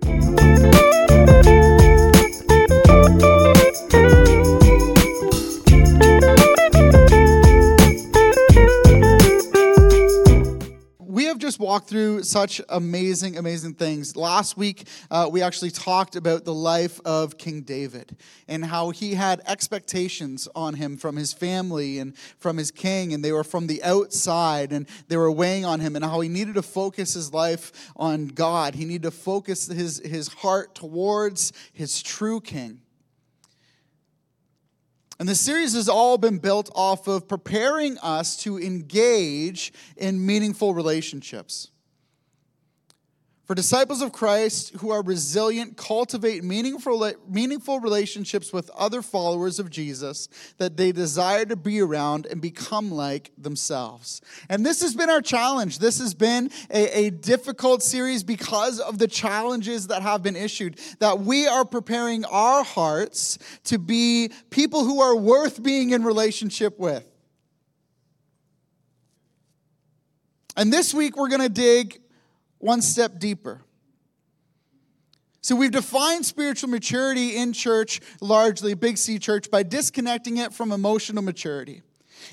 Bye. Walked through such amazing, amazing things. Last week, uh, we actually talked about the life of King David and how he had expectations on him from his family and from his king, and they were from the outside and they were weighing on him, and how he needed to focus his life on God. He needed to focus his, his heart towards his true king. And the series has all been built off of preparing us to engage in meaningful relationships. For disciples of Christ who are resilient, cultivate meaningful, meaningful relationships with other followers of Jesus that they desire to be around and become like themselves. And this has been our challenge. This has been a, a difficult series because of the challenges that have been issued, that we are preparing our hearts to be people who are worth being in relationship with. And this week we're going to dig one step deeper. So, we've defined spiritual maturity in church, largely, Big C church, by disconnecting it from emotional maturity.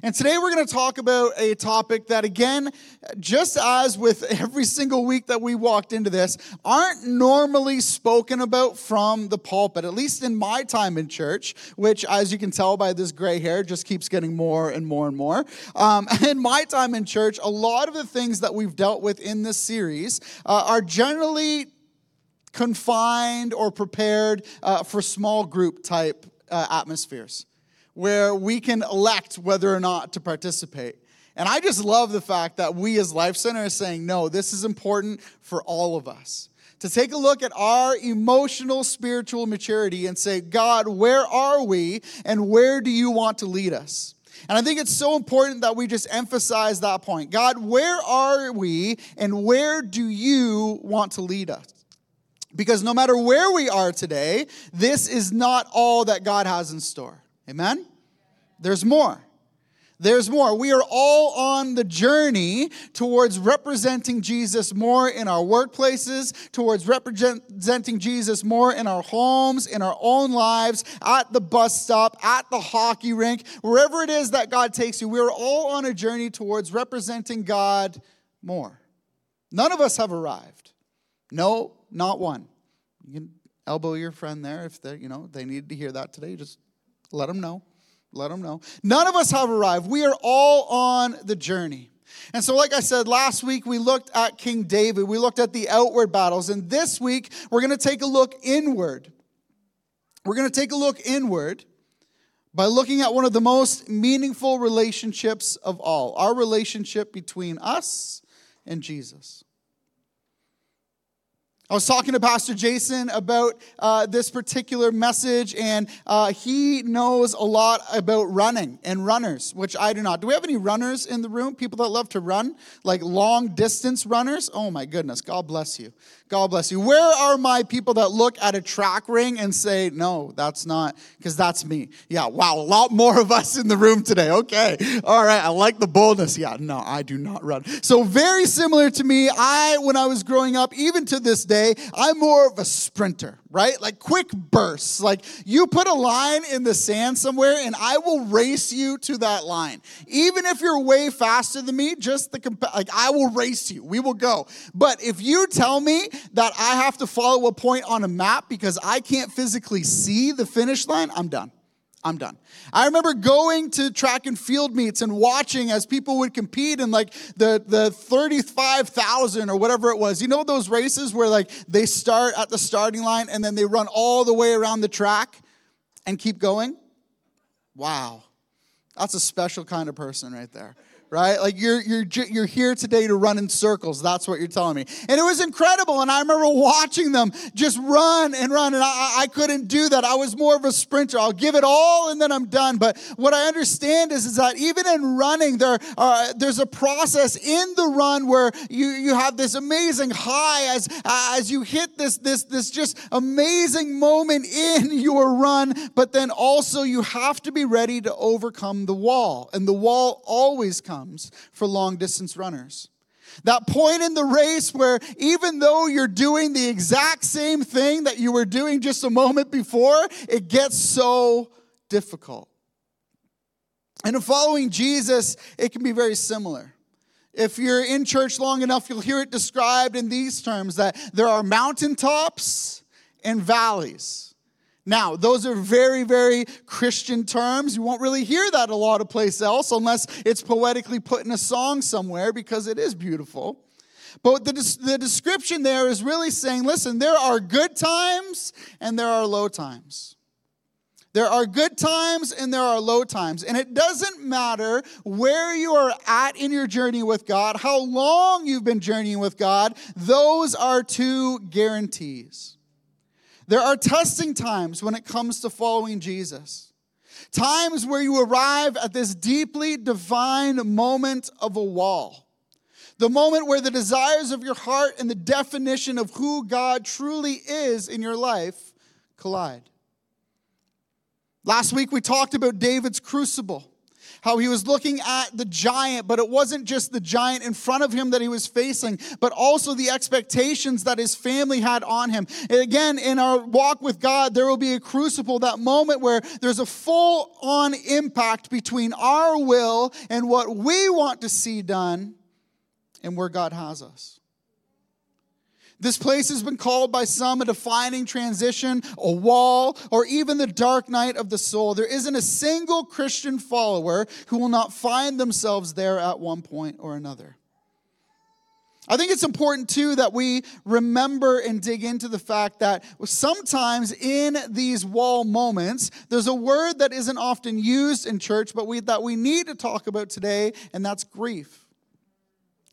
And today we're going to talk about a topic that, again, just as with every single week that we walked into this, aren't normally spoken about from the pulpit, at least in my time in church, which, as you can tell by this gray hair, just keeps getting more and more and more. Um, in my time in church, a lot of the things that we've dealt with in this series uh, are generally confined or prepared uh, for small group type uh, atmospheres where we can elect whether or not to participate. And I just love the fact that we as Life Center are saying, no, this is important for all of us. To take a look at our emotional, spiritual maturity and say, God, where are we and where do you want to lead us? And I think it's so important that we just emphasize that point. God, where are we and where do you want to lead us? Because no matter where we are today, this is not all that God has in store. Amen? There's more. There's more. We are all on the journey towards representing Jesus more in our workplaces, towards representing Jesus more in our homes, in our own lives, at the bus stop, at the hockey rink, wherever it is that God takes you. We're all on a journey towards representing God more. None of us have arrived. No, not one. You can elbow your friend there if they, you know, they needed to hear that today. Just let them know. Let them know. None of us have arrived. We are all on the journey. And so, like I said, last week we looked at King David. We looked at the outward battles. And this week we're going to take a look inward. We're going to take a look inward by looking at one of the most meaningful relationships of all our relationship between us and Jesus. I was talking to Pastor Jason about uh, this particular message, and uh, he knows a lot about running and runners, which I do not. Do we have any runners in the room? People that love to run, like long distance runners? Oh my goodness, God bless you. God bless you. Where are my people that look at a track ring and say, no, that's not, because that's me? Yeah, wow, a lot more of us in the room today. Okay, all right, I like the boldness. Yeah, no, I do not run. So, very similar to me, I, when I was growing up, even to this day, I'm more of a sprinter right? Like quick bursts. Like you put a line in the sand somewhere and I will race you to that line. Even if you're way faster than me, just the comp- like I will race you. We will go. But if you tell me that I have to follow a point on a map because I can't physically see the finish line, I'm done. I'm done. I remember going to track and field meets and watching as people would compete in like the, the 35,000 or whatever it was. You know those races where like they start at the starting line and then they run all the way around the track and keep going? Wow. That's a special kind of person right there right? Like you're you're you're here today to run in circles. That's what you're telling me. And it was incredible. And I remember watching them just run and run, and I, I couldn't do that. I was more of a sprinter. I'll give it all, and then I'm done. But what I understand is, is that even in running, there are, there's a process in the run where you you have this amazing high as as you hit this this this just amazing moment in your run. But then also you have to be ready to overcome the wall, and the wall always comes for long distance runners. That point in the race where even though you're doing the exact same thing that you were doing just a moment before, it gets so difficult. And in following Jesus, it can be very similar. If you're in church long enough, you'll hear it described in these terms that there are mountaintops and valleys. Now, those are very, very Christian terms. You won't really hear that a lot of place else unless it's poetically put in a song somewhere because it is beautiful. But the, the description there is really saying listen, there are good times and there are low times. There are good times and there are low times. And it doesn't matter where you are at in your journey with God, how long you've been journeying with God, those are two guarantees. There are testing times when it comes to following Jesus. Times where you arrive at this deeply divine moment of a wall. The moment where the desires of your heart and the definition of who God truly is in your life collide. Last week we talked about David's crucible how he was looking at the giant, but it wasn't just the giant in front of him that he was facing, but also the expectations that his family had on him. And again, in our walk with God, there will be a crucible, that moment where there's a full on impact between our will and what we want to see done and where God has us. This place has been called by some a defining transition, a wall, or even the dark night of the soul. There isn't a single Christian follower who will not find themselves there at one point or another. I think it's important too that we remember and dig into the fact that sometimes in these wall moments, there's a word that isn't often used in church, but we, that we need to talk about today, and that's grief.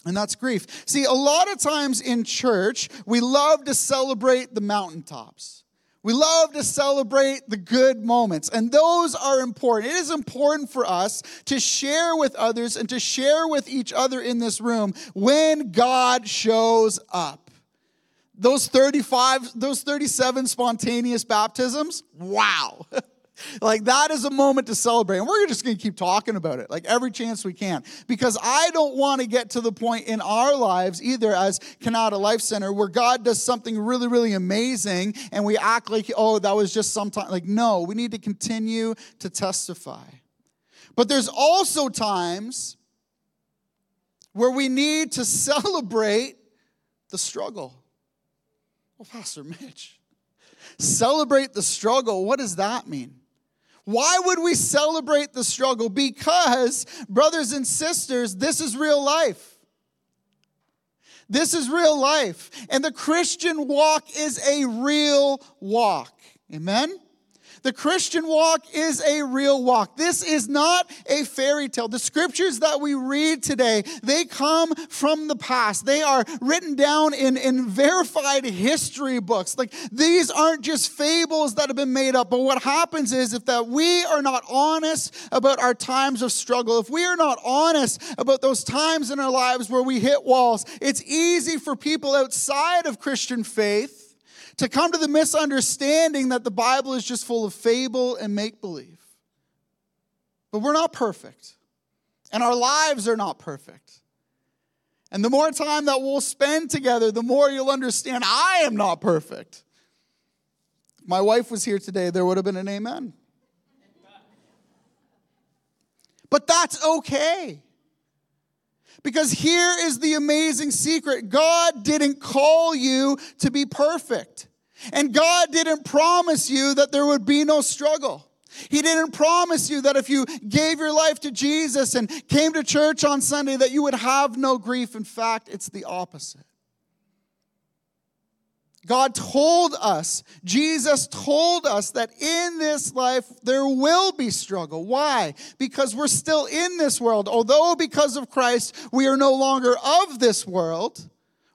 And that's grief. See, a lot of times in church, we love to celebrate the mountaintops. We love to celebrate the good moments, and those are important. It is important for us to share with others and to share with each other in this room when God shows up. Those 35, those 37 spontaneous baptisms, wow. Like that is a moment to celebrate. And we're just going to keep talking about it like every chance we can. Because I don't want to get to the point in our lives either as Kanata Life Center where God does something really, really amazing and we act like, oh, that was just sometime. Like, no, we need to continue to testify. But there's also times where we need to celebrate the struggle. Well, Pastor Mitch, celebrate the struggle. What does that mean? Why would we celebrate the struggle? Because, brothers and sisters, this is real life. This is real life. And the Christian walk is a real walk. Amen? The Christian walk is a real walk. This is not a fairy tale. The scriptures that we read today, they come from the past. They are written down in, in verified history books. Like these aren't just fables that have been made up. But what happens is if that we are not honest about our times of struggle, if we are not honest about those times in our lives where we hit walls, it's easy for people outside of Christian faith to come to the misunderstanding that the Bible is just full of fable and make believe. But we're not perfect, and our lives are not perfect. And the more time that we'll spend together, the more you'll understand I am not perfect. If my wife was here today, there would have been an amen. But that's okay. Because here is the amazing secret God didn't call you to be perfect. And God didn't promise you that there would be no struggle. He didn't promise you that if you gave your life to Jesus and came to church on Sunday that you would have no grief. In fact, it's the opposite. God told us, Jesus told us that in this life there will be struggle. Why? Because we're still in this world. Although because of Christ we are no longer of this world,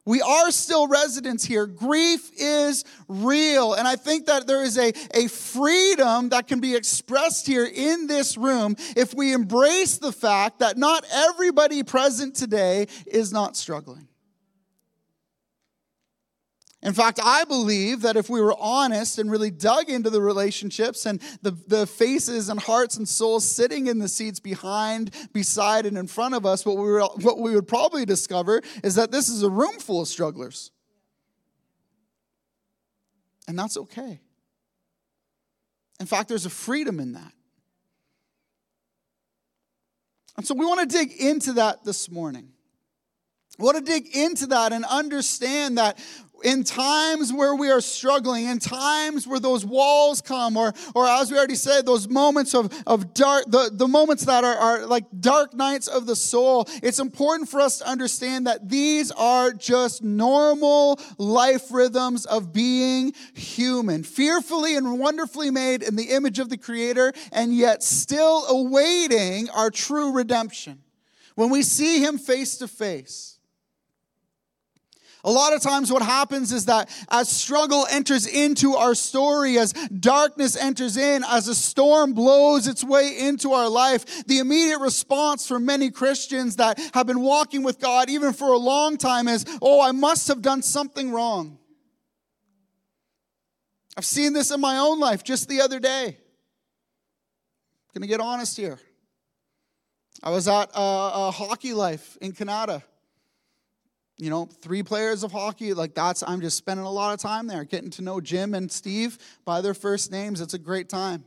we are still residents here. Grief is real. And I think that there is a, a freedom that can be expressed here in this room if we embrace the fact that not everybody present today is not struggling. In fact, I believe that if we were honest and really dug into the relationships and the, the faces and hearts and souls sitting in the seats behind, beside, and in front of us, what we, were, what we would probably discover is that this is a room full of strugglers. And that's okay. In fact, there's a freedom in that. And so we want to dig into that this morning. We want to dig into that and understand that in times where we are struggling, in times where those walls come, or, or as we already said, those moments of, of dark, the, the moments that are, are like dark nights of the soul, it's important for us to understand that these are just normal life rhythms of being human, fearfully and wonderfully made in the image of the Creator, and yet still awaiting our true redemption. When we see Him face to face, a lot of times, what happens is that as struggle enters into our story, as darkness enters in, as a storm blows its way into our life, the immediate response for many Christians that have been walking with God even for a long time is, Oh, I must have done something wrong. I've seen this in my own life just the other day. I'm gonna get honest here. I was at a, a hockey life in Kanata you know, three players of hockey, like that's, I'm just spending a lot of time there, getting to know Jim and Steve by their first names. It's a great time.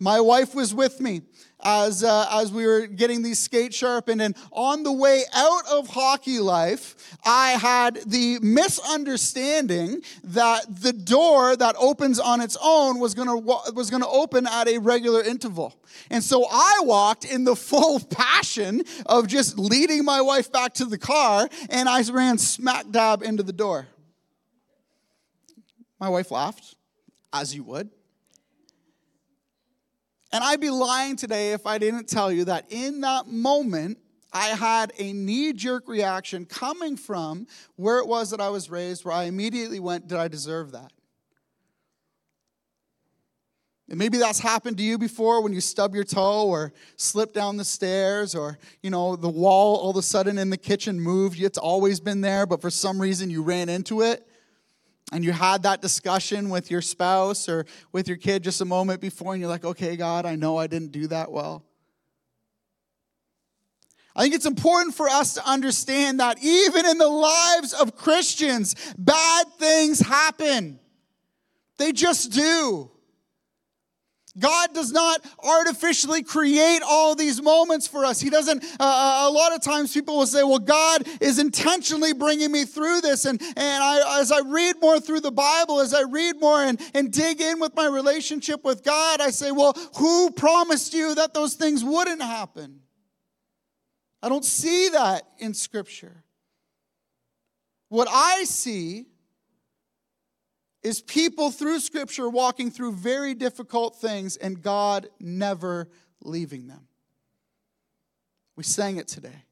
My wife was with me as, uh, as we were getting these skates sharpened. And on the way out of hockey life, I had the misunderstanding that the door that opens on its own was going to was going to open at a regular interval. And so I walked in the full passion of just leading my wife back to the car, and I ran smack dab into the door. My wife laughed, as you would. And I'd be lying today if I didn't tell you that in that moment, I had a knee jerk reaction coming from where it was that I was raised, where I immediately went, Did I deserve that? And maybe that's happened to you before when you stub your toe or slip down the stairs or, you know, the wall all of a sudden in the kitchen moved. It's always been there, but for some reason you ran into it and you had that discussion with your spouse or with your kid just a moment before, and you're like, okay, God, I know I didn't do that well. I think it's important for us to understand that even in the lives of Christians, bad things happen. They just do. God does not artificially create all these moments for us. He doesn't, uh, uh, a lot of times people will say, well, God is intentionally bringing me through this. And, and I, as I read more through the Bible, as I read more and, and dig in with my relationship with God, I say, well, who promised you that those things wouldn't happen? I don't see that in Scripture. What I see is people through Scripture walking through very difficult things and God never leaving them. We sang it today.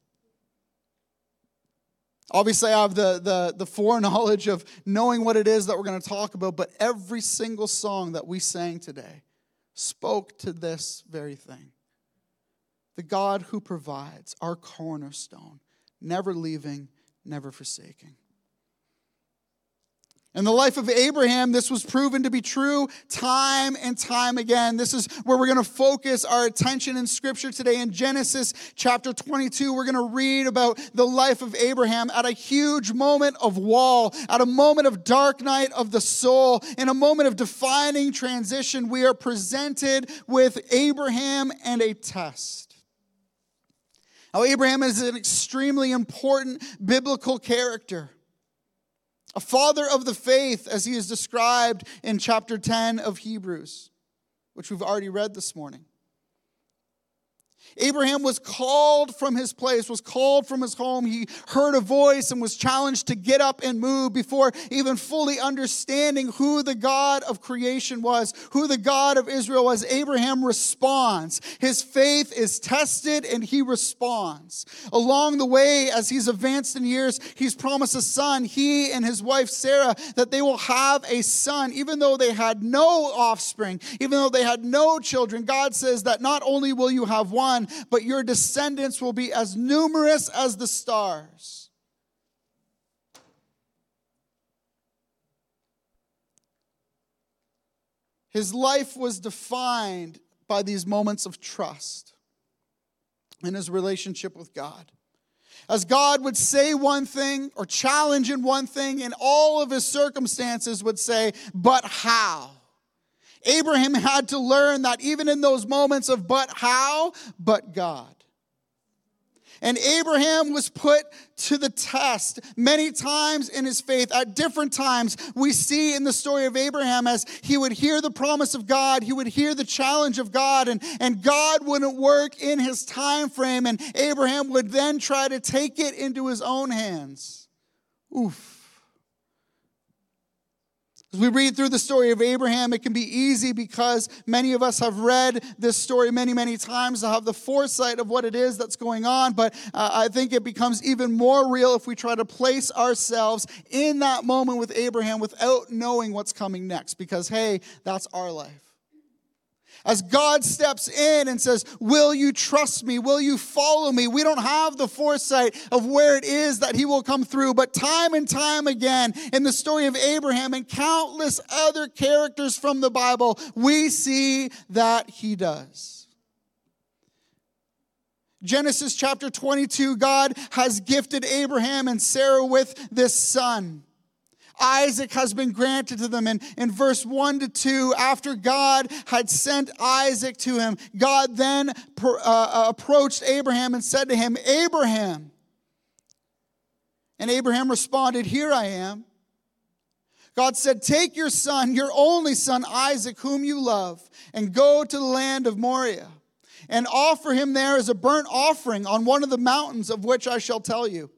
Obviously, I have the, the, the foreknowledge of knowing what it is that we're going to talk about, but every single song that we sang today spoke to this very thing. The God who provides, our cornerstone, never leaving, never forsaking. In the life of Abraham, this was proven to be true time and time again. This is where we're going to focus our attention in Scripture today. In Genesis chapter 22, we're going to read about the life of Abraham at a huge moment of wall, at a moment of dark night of the soul, in a moment of defining transition. We are presented with Abraham and a test. Now, Abraham is an extremely important biblical character a father of the faith, as he is described in chapter 10 of Hebrews, which we've already read this morning. Abraham was called from his place, was called from his home. He heard a voice and was challenged to get up and move before even fully understanding who the God of creation was, who the God of Israel was. Abraham responds. His faith is tested and he responds. Along the way, as he's advanced in years, he's promised a son, he and his wife Sarah, that they will have a son, even though they had no offspring, even though they had no children. God says that not only will you have one, son, but your descendants will be as numerous as the stars. His life was defined by these moments of trust in his relationship with God. As God would say one thing or challenge in one thing, and all of his circumstances would say, But how? Abraham had to learn that even in those moments of but how, but God. And Abraham was put to the test many times in his faith. At different times, we see in the story of Abraham as he would hear the promise of God, he would hear the challenge of God, and, and God wouldn't work in his time frame, and Abraham would then try to take it into his own hands. Oof. As we read through the story of Abraham, it can be easy because many of us have read this story many, many times to have the foresight of what it is that's going on. But uh, I think it becomes even more real if we try to place ourselves in that moment with Abraham without knowing what's coming next, because hey, that's our life. As God steps in and says, Will you trust me? Will you follow me? We don't have the foresight of where it is that He will come through, but time and time again in the story of Abraham and countless other characters from the Bible, we see that He does. Genesis chapter 22, God has gifted Abraham and Sarah with this son. Isaac has been granted to them. And in verse 1 to 2, after God had sent Isaac to him, God then uh, uh, approached Abraham and said to him, Abraham. And Abraham responded, Here I am. God said, Take your son, your only son, Isaac, whom you love, and go to the land of Moriah, and offer him there as a burnt offering on one of the mountains of which I shall tell you.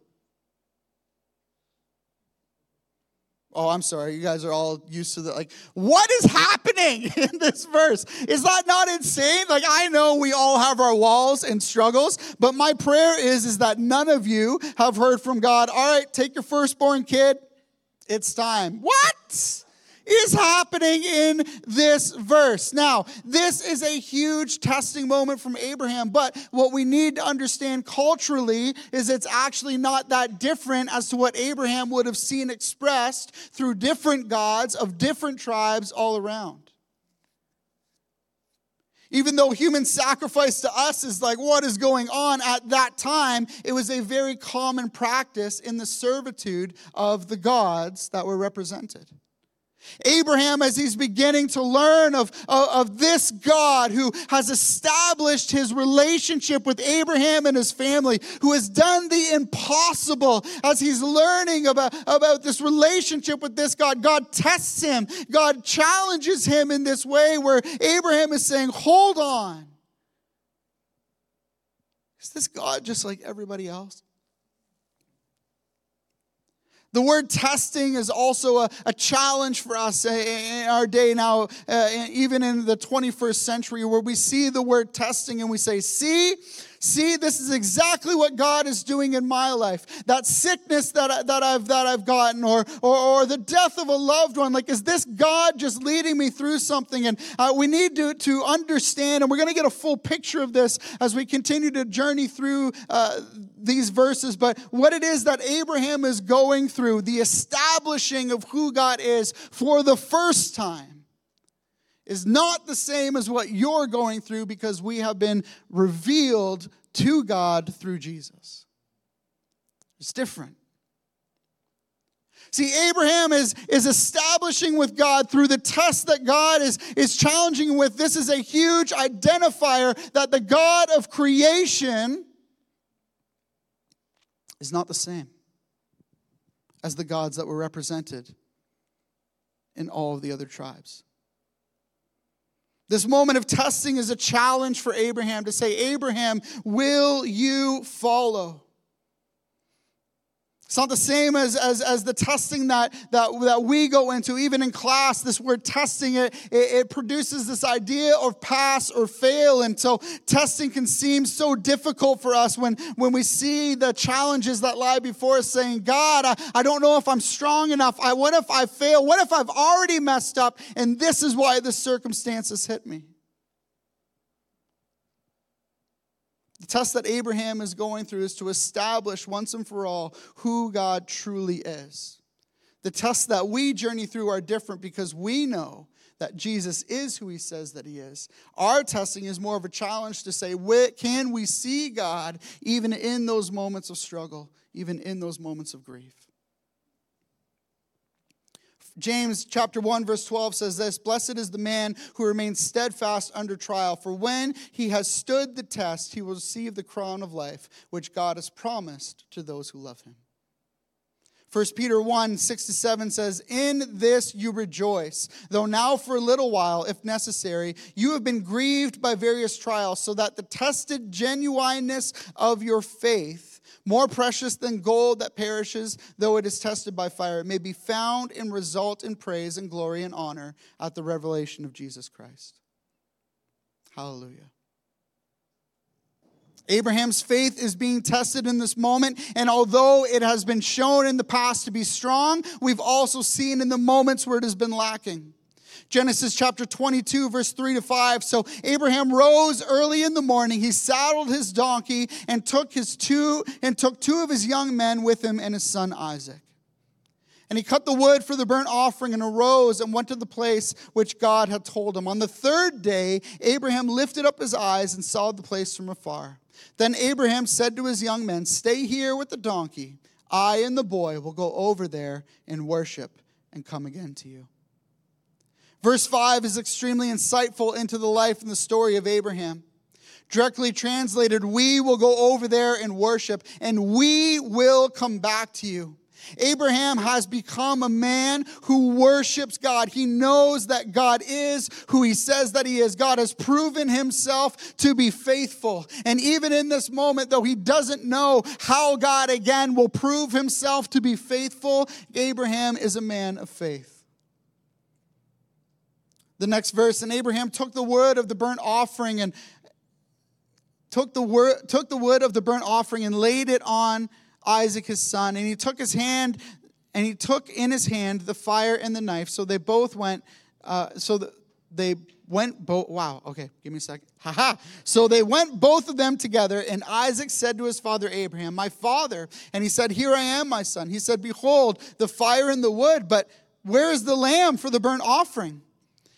Oh, I'm sorry. You guys are all used to that. Like, what is happening in this verse? Is that not insane? Like, I know we all have our walls and struggles, but my prayer is, is that none of you have heard from God. All right, take your firstborn kid. It's time. What? Is happening in this verse. Now, this is a huge testing moment from Abraham, but what we need to understand culturally is it's actually not that different as to what Abraham would have seen expressed through different gods of different tribes all around. Even though human sacrifice to us is like what is going on at that time, it was a very common practice in the servitude of the gods that were represented. Abraham, as he's beginning to learn of, of, of, this God who has established his relationship with Abraham and his family, who has done the impossible, as he's learning about, about this relationship with this God, God tests him. God challenges him in this way where Abraham is saying, Hold on. Is this God just like everybody else? The word testing is also a, a challenge for us in our day now, uh, even in the 21st century, where we see the word testing and we say, See, See, this is exactly what God is doing in my life. That sickness that, I, that, I've, that I've gotten, or, or, or the death of a loved one. Like, is this God just leading me through something? And uh, we need to, to understand, and we're going to get a full picture of this as we continue to journey through uh, these verses. But what it is that Abraham is going through, the establishing of who God is for the first time is not the same as what you're going through because we have been revealed to God through Jesus. It's different. See, Abraham is, is establishing with God through the test that God is, is challenging with. This is a huge identifier that the God of creation is not the same as the gods that were represented in all of the other tribes. This moment of testing is a challenge for Abraham to say, Abraham, will you follow? It's not the same as, as, as the testing that, that, that we go into, even in class. This word testing, it, it, it, produces this idea of pass or fail. And so testing can seem so difficult for us when, when we see the challenges that lie before us, saying, God, I, I don't know if I'm strong enough. I, what if I fail? What if I've already messed up? And this is why the circumstances hit me. The test that Abraham is going through is to establish once and for all who God truly is. The tests that we journey through are different because we know that Jesus is who he says that he is. Our testing is more of a challenge to say, can we see God even in those moments of struggle, even in those moments of grief? James chapter 1 verse 12 says this, blessed is the man who remains steadfast under trial, for when he has stood the test, he will receive the crown of life which God has promised to those who love him. 1 Peter 1 6 to 7 says, In this you rejoice, though now for a little while, if necessary, you have been grieved by various trials, so that the tested genuineness of your faith, more precious than gold that perishes, though it is tested by fire, It may be found and result in praise and glory and honor at the revelation of Jesus Christ. Hallelujah. Abraham's faith is being tested in this moment, and although it has been shown in the past to be strong, we've also seen in the moments where it has been lacking. Genesis chapter 22, verse 3 to 5. So Abraham rose early in the morning. He saddled his donkey and took his two and took two of his young men with him and his son Isaac. And he cut the wood for the burnt offering and arose and went to the place which God had told him. On the third day, Abraham lifted up his eyes and saw the place from afar. Then Abraham said to his young men, Stay here with the donkey. I and the boy will go over there and worship and come again to you. Verse 5 is extremely insightful into the life and the story of Abraham. Directly translated, we will go over there and worship, and we will come back to you. Abraham has become a man who worships God. He knows that God is who he says that he is. God has proven himself to be faithful. And even in this moment, though he doesn't know how God again will prove himself to be faithful, Abraham is a man of faith. The next verse, and Abraham took the wood of the burnt offering and took the, word, took the wood of the burnt offering and laid it on Isaac his son. And he took his hand, and he took in his hand the fire and the knife. So they both went, uh, so the, they went both, wow, okay, give me a second. Haha. So they went both of them together, and Isaac said to his father Abraham, My father. And he said, Here I am, my son. He said, Behold, the fire and the wood, but where is the lamb for the burnt offering?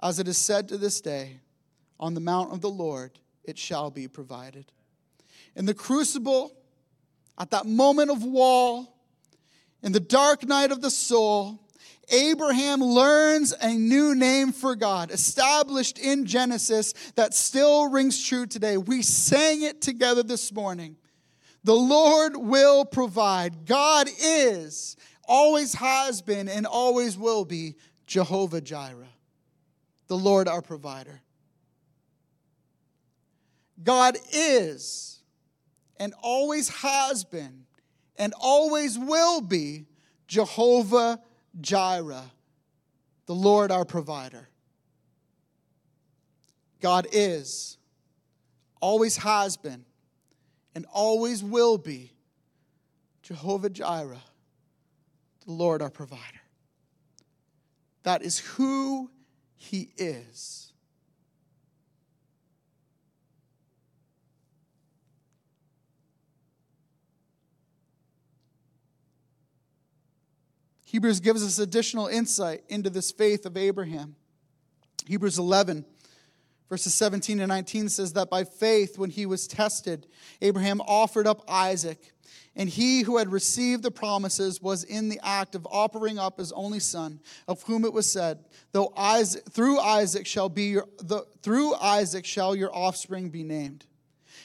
As it is said to this day, on the mount of the Lord it shall be provided. In the crucible, at that moment of wall, in the dark night of the soul, Abraham learns a new name for God, established in Genesis, that still rings true today. We sang it together this morning. The Lord will provide. God is, always has been, and always will be Jehovah Jireh the Lord our provider. God is and always has been and always will be Jehovah Jireh, the Lord our provider. God is, always has been, and always will be Jehovah Jireh, the Lord our provider. That is who he is. Hebrews gives us additional insight into this faith of Abraham. Hebrews 11, Verses 17 and 19 says that by faith, when he was tested, Abraham offered up Isaac. And he who had received the promises was in the act of offering up his only son, of whom it was said, "Though Isaac, through Isaac shall be your, the, through Isaac shall your offspring be named."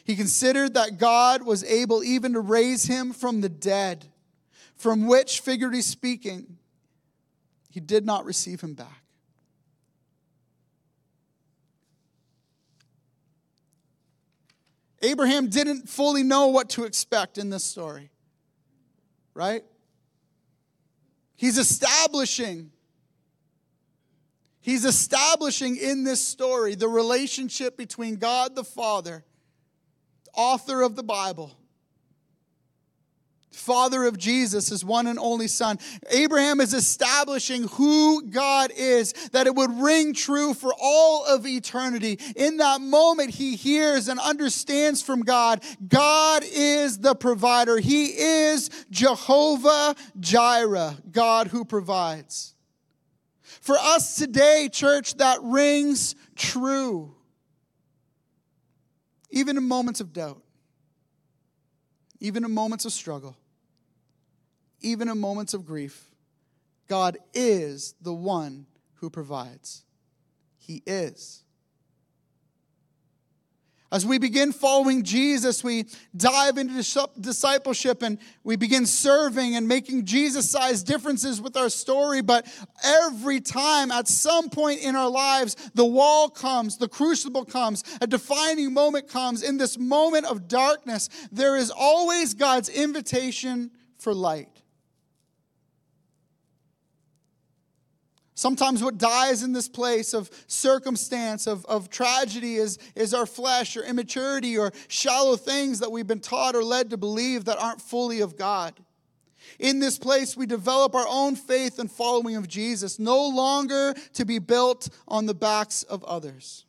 He considered that God was able even to raise him from the dead, from which, figuratively speaking, he did not receive him back. Abraham didn't fully know what to expect in this story, right? He's establishing He's establishing in this story the relationship between God the Father, author of the Bible, father of Jesus, his one and only son. Abraham is establishing who God is, that it would ring true for all of eternity. In that moment, he hears and understands from God God is the provider, He is Jehovah Jireh, God who provides. For us today, church, that rings true. Even in moments of doubt, even in moments of struggle even in moments of grief, God is the one who provides. He is. As we begin following Jesus, we dive into discipleship and we begin serving and making Jesus sized differences with our story. But every time, at some point in our lives, the wall comes, the crucible comes, a defining moment comes. In this moment of darkness, there is always God's invitation for light. Sometimes what dies in this place of circumstance, of, of tragedy, is, is our flesh or immaturity or shallow things that we've been taught or led to believe that aren't fully of God. In this place, we develop our own faith and following of Jesus, no longer to be built on the backs of others.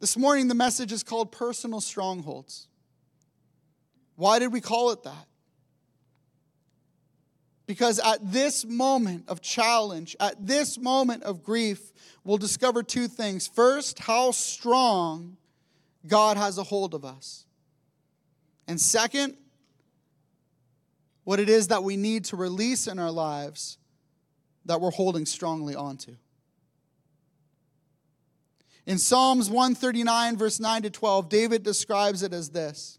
This morning, the message is called Personal Strongholds. Why did we call it that? Because at this moment of challenge, at this moment of grief, we'll discover two things. First, how strong God has a hold of us. And second, what it is that we need to release in our lives that we're holding strongly onto. In Psalms 139, verse 9 to 12, David describes it as this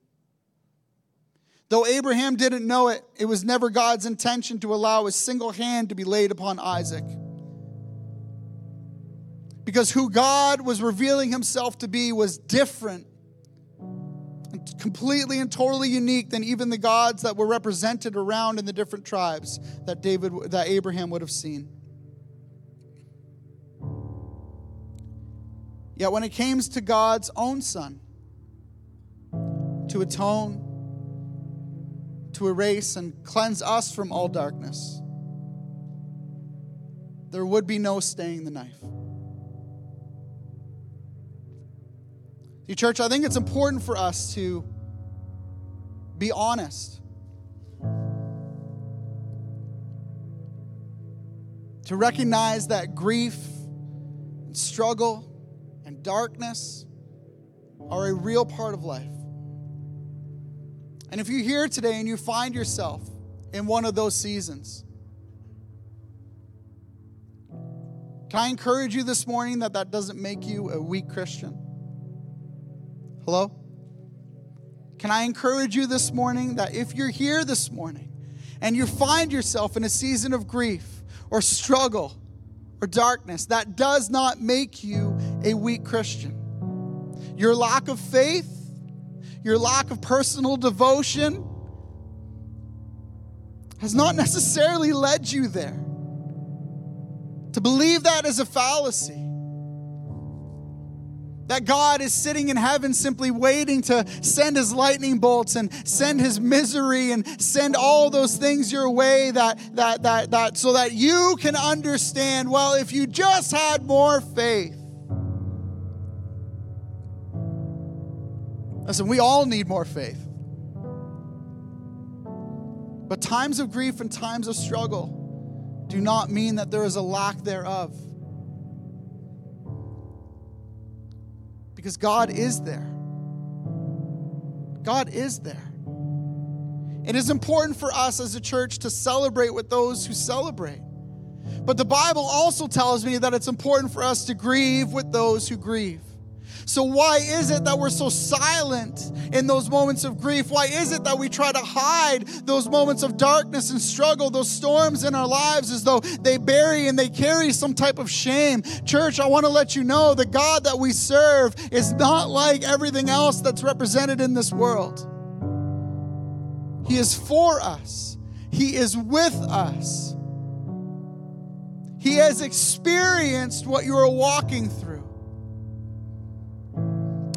Though Abraham didn't know it, it was never God's intention to allow a single hand to be laid upon Isaac. Because who God was revealing himself to be was different, completely and totally unique than even the gods that were represented around in the different tribes that David that Abraham would have seen. Yet when it came to God's own son to atone to erase and cleanse us from all darkness, there would be no staying the knife. See, church, I think it's important for us to be honest. To recognize that grief and struggle and darkness are a real part of life. And if you're here today and you find yourself in one of those seasons, can I encourage you this morning that that doesn't make you a weak Christian? Hello? Can I encourage you this morning that if you're here this morning and you find yourself in a season of grief or struggle or darkness, that does not make you a weak Christian. Your lack of faith your lack of personal devotion has not necessarily led you there. To believe that is a fallacy. That God is sitting in heaven simply waiting to send his lightning bolts and send his misery and send all those things your way that that that that so that you can understand, well, if you just had more faith. Listen, we all need more faith. But times of grief and times of struggle do not mean that there is a lack thereof. Because God is there. God is there. It is important for us as a church to celebrate with those who celebrate. But the Bible also tells me that it's important for us to grieve with those who grieve. So, why is it that we're so silent in those moments of grief? Why is it that we try to hide those moments of darkness and struggle, those storms in our lives, as though they bury and they carry some type of shame? Church, I want to let you know the God that we serve is not like everything else that's represented in this world. He is for us, He is with us. He has experienced what you are walking through.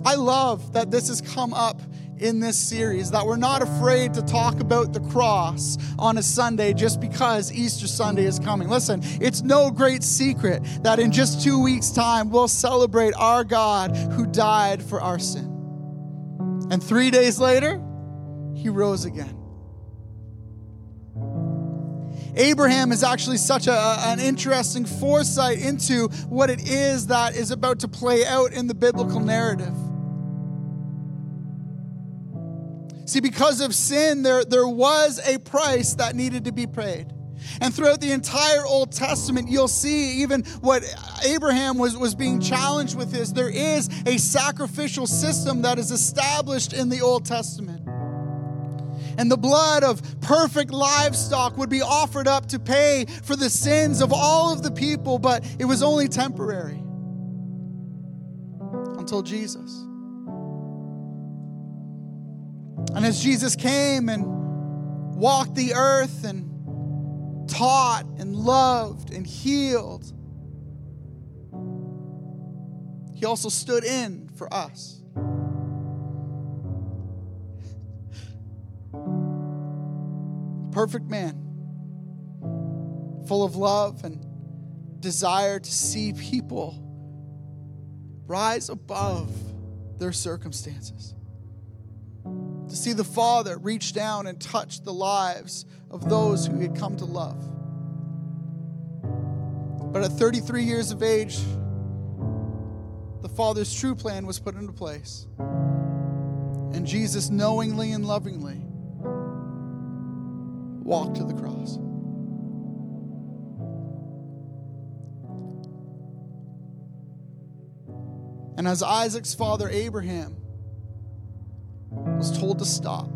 I love that this has come up in this series, that we're not afraid to talk about the cross on a Sunday just because Easter Sunday is coming. Listen, it's no great secret that in just two weeks' time, we'll celebrate our God who died for our sin. And three days later, he rose again. Abraham is actually such a, an interesting foresight into what it is that is about to play out in the biblical narrative. See, because of sin, there, there was a price that needed to be paid. And throughout the entire Old Testament, you'll see even what Abraham was, was being challenged with is there is a sacrificial system that is established in the Old Testament. And the blood of perfect livestock would be offered up to pay for the sins of all of the people, but it was only temporary until Jesus. And as Jesus came and walked the earth and taught and loved and healed, he also stood in for us. Perfect man, full of love and desire to see people rise above their circumstances to see the Father reach down and touch the lives of those who he had come to love. But at 33 years of age, the Father's true plan was put into place. And Jesus knowingly and lovingly walked to the cross. And as Isaac's father, Abraham, was told to stop.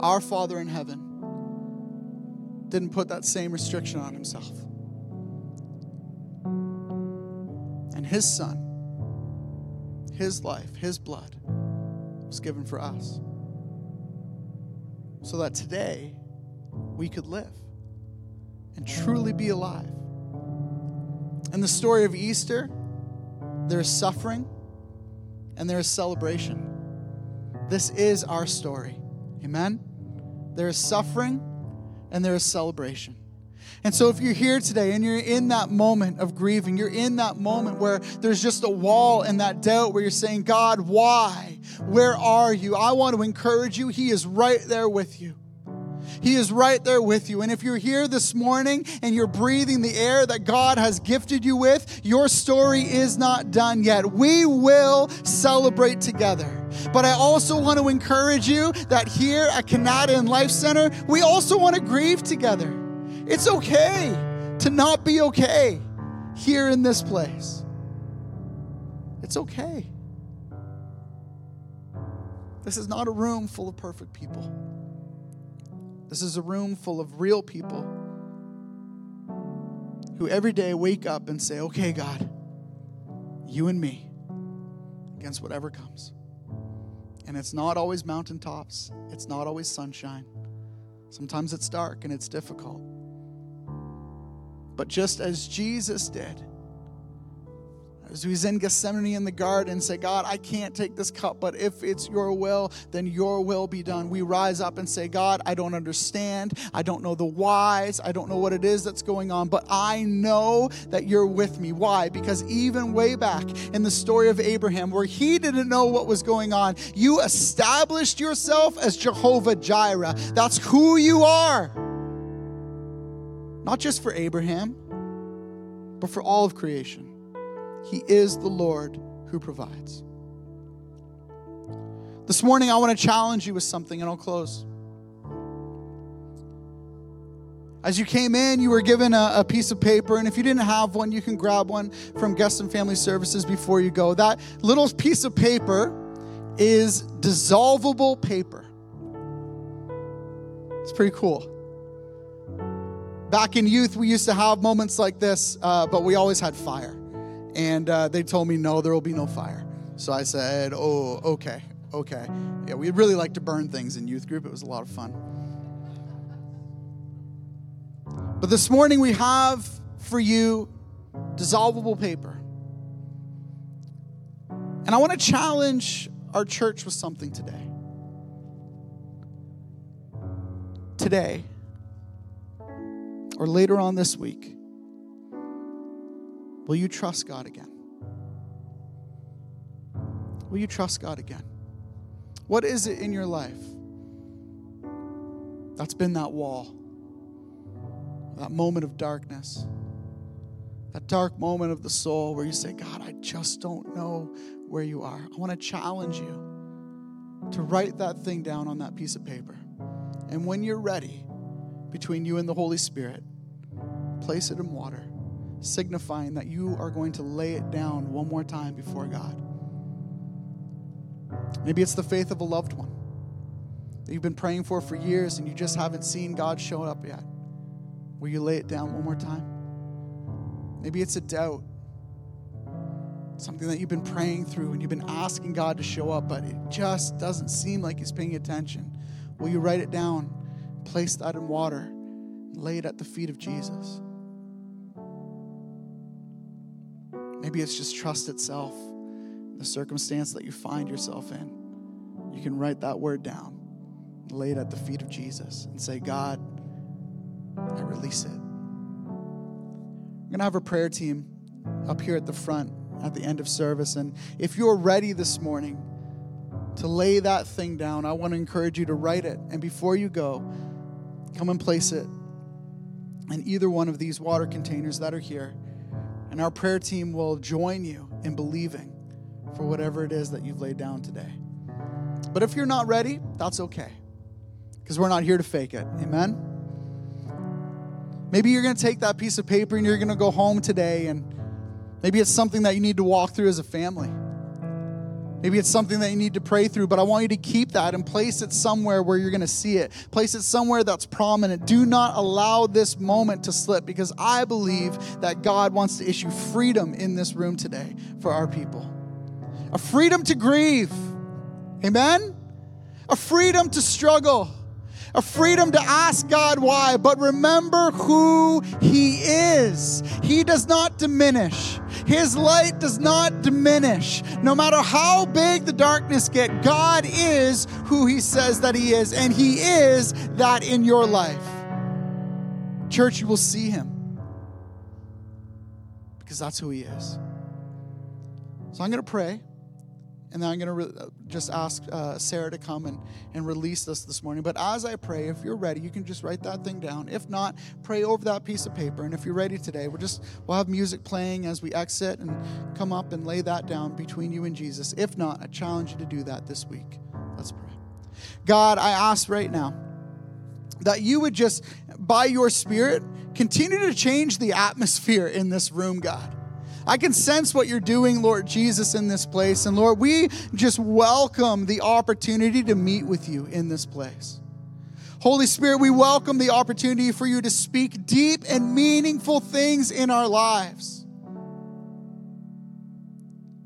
Our Father in heaven didn't put that same restriction on himself. And his son, his life, his blood was given for us. So that today we could live and truly be alive. In the story of Easter, there's suffering and there is celebration. This is our story. Amen? There is suffering and there is celebration. And so, if you're here today and you're in that moment of grieving, you're in that moment where there's just a wall and that doubt where you're saying, God, why? Where are you? I want to encourage you. He is right there with you. He is right there with you. And if you're here this morning and you're breathing the air that God has gifted you with, your story is not done yet. We will celebrate together. But I also want to encourage you that here at Canadian Life Center, we also want to grieve together. It's okay to not be okay here in this place. It's okay. This is not a room full of perfect people. This is a room full of real people who every day wake up and say, okay, God, you and me against whatever comes. And it's not always mountaintops, it's not always sunshine. Sometimes it's dark and it's difficult. But just as Jesus did, As he's in Gethsemane in the garden, say, God, I can't take this cup, but if it's your will, then your will be done. We rise up and say, God, I don't understand. I don't know the whys. I don't know what it is that's going on, but I know that you're with me. Why? Because even way back in the story of Abraham, where he didn't know what was going on, you established yourself as Jehovah Jireh. That's who you are. Not just for Abraham, but for all of creation. He is the Lord who provides. This morning, I want to challenge you with something, and I'll close. As you came in, you were given a, a, piece of paper, and if you didn't have one, you can grab one from Guest and Family Services before you go. That little piece of paper is dissolvable paper. It's pretty cool. Back in youth, we used to have moments like this, uh, but we always had fire. And uh, they told me, no, there will be no fire. So I said, oh, okay, okay. Yeah, we really like to burn things in youth group. It was a lot of fun. But this morning we have for you dissolvable paper. And I want to challenge our church with something today. Today, or later on this week, Will you trust God again? Will you trust God again? What is it in your life that's been that wall, that moment of darkness, that dark moment of the soul where you say, God, I just don't know where you are? I want to challenge you to write that thing down on that piece of paper. And when you're ready, between you and the Holy Spirit, place it in water signifying that you are going to lay it down one more time before God. Maybe it's the faith of a loved one that you've been praying for for years and you just haven't seen God show up yet. Will you lay it down one more time? Maybe it's a doubt, something that you've been praying through and you've been asking God to show up, but it just doesn't seem like He's paying attention. Will you write it down, place that in water, lay it at the feet of Jesus? Maybe it's just trust itself, the circumstance that you find yourself in. You can write that word down, lay it at the feet of Jesus, and say, God, I release it. We're going to have a prayer team up here at the front at the end of service. And if you're ready this morning to lay that thing down, I want to encourage you to write it. And before you go, come and place it in either one of these water containers that are here. And our prayer team will join you in believing for whatever it is that you've laid down today. But if you're not ready, that's okay. Because we're not here to fake it. Amen? Maybe you're going to take that piece of paper and you're going to go home today, and maybe it's something that you need to walk through as a family. Maybe it's something that you need to pray through, but I want you to keep that and place it somewhere where you're going to see it. Place it somewhere that's prominent. Do not allow this moment to slip because I believe that God wants to issue freedom in this room today for our people. A freedom to grieve. Amen? A freedom to struggle a freedom to ask God why, but remember who He is. He does not diminish. His light does not diminish. No matter how big the darkness get, God is who He says that He is, and He is that in your life. Church, you will see Him because that's who He is. So I'm going to pray. And then I'm going to re- just ask uh, Sarah to come and, and release us this morning. But as I pray, if you're ready, you can just write that thing down. If not, pray over that piece of paper. And if you're ready today, we're just we'll have music playing as we exit and come up and lay that down between you and Jesus. If not, I challenge you to do that this week. Let's pray. God, I ask right now that you would just, by your Spirit, continue to change the atmosphere in this room, God. I can sense what you're doing, Lord Jesus, in this place. And Lord, we just welcome the opportunity to meet with you in this place. Holy Spirit, we welcome the opportunity for you to speak deep and meaningful things in our lives.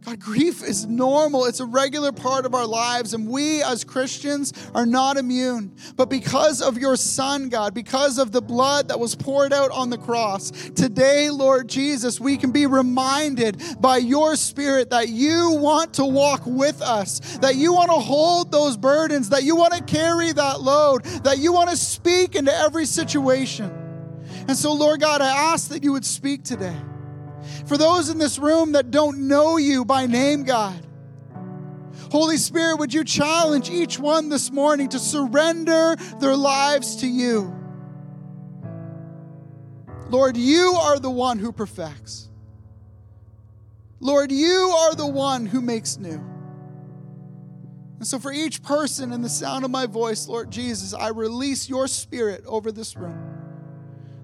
God, grief is normal. It's a regular part of our lives, and we as Christians are not immune. But because of your Son, God, because of the blood that was poured out on the cross, today, Lord Jesus, we can be reminded by your Spirit that you want to walk with us, that you want to hold those burdens, that you want to carry that load, that you want to speak into every situation. And so, Lord God, I ask that you would speak today. For those in this room that don't know you by name, God, Holy Spirit, would you challenge each one this morning to surrender their lives to you? Lord, you are the one who perfects. Lord, you are the one who makes new. And so, for each person in the sound of my voice, Lord Jesus, I release your spirit over this room,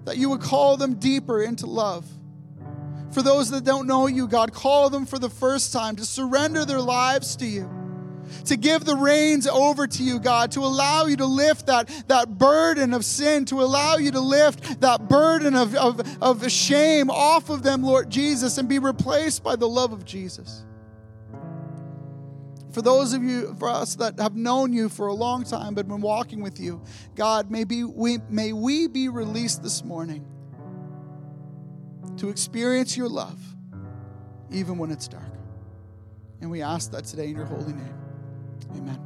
that you would call them deeper into love for those that don't know you, God, call them for the first time to surrender their lives to you, to give the reins over to you, God, to allow you to lift that, that burden of sin, to allow you to lift that burden of, of, of shame off of them, Lord Jesus, and be replaced by the love of Jesus. For those of you, for us that have known you for a long time but been walking with you, God, may, be, we, may we be released this morning to experience your love even when it's dark. And we ask that today in your holy name. Amen.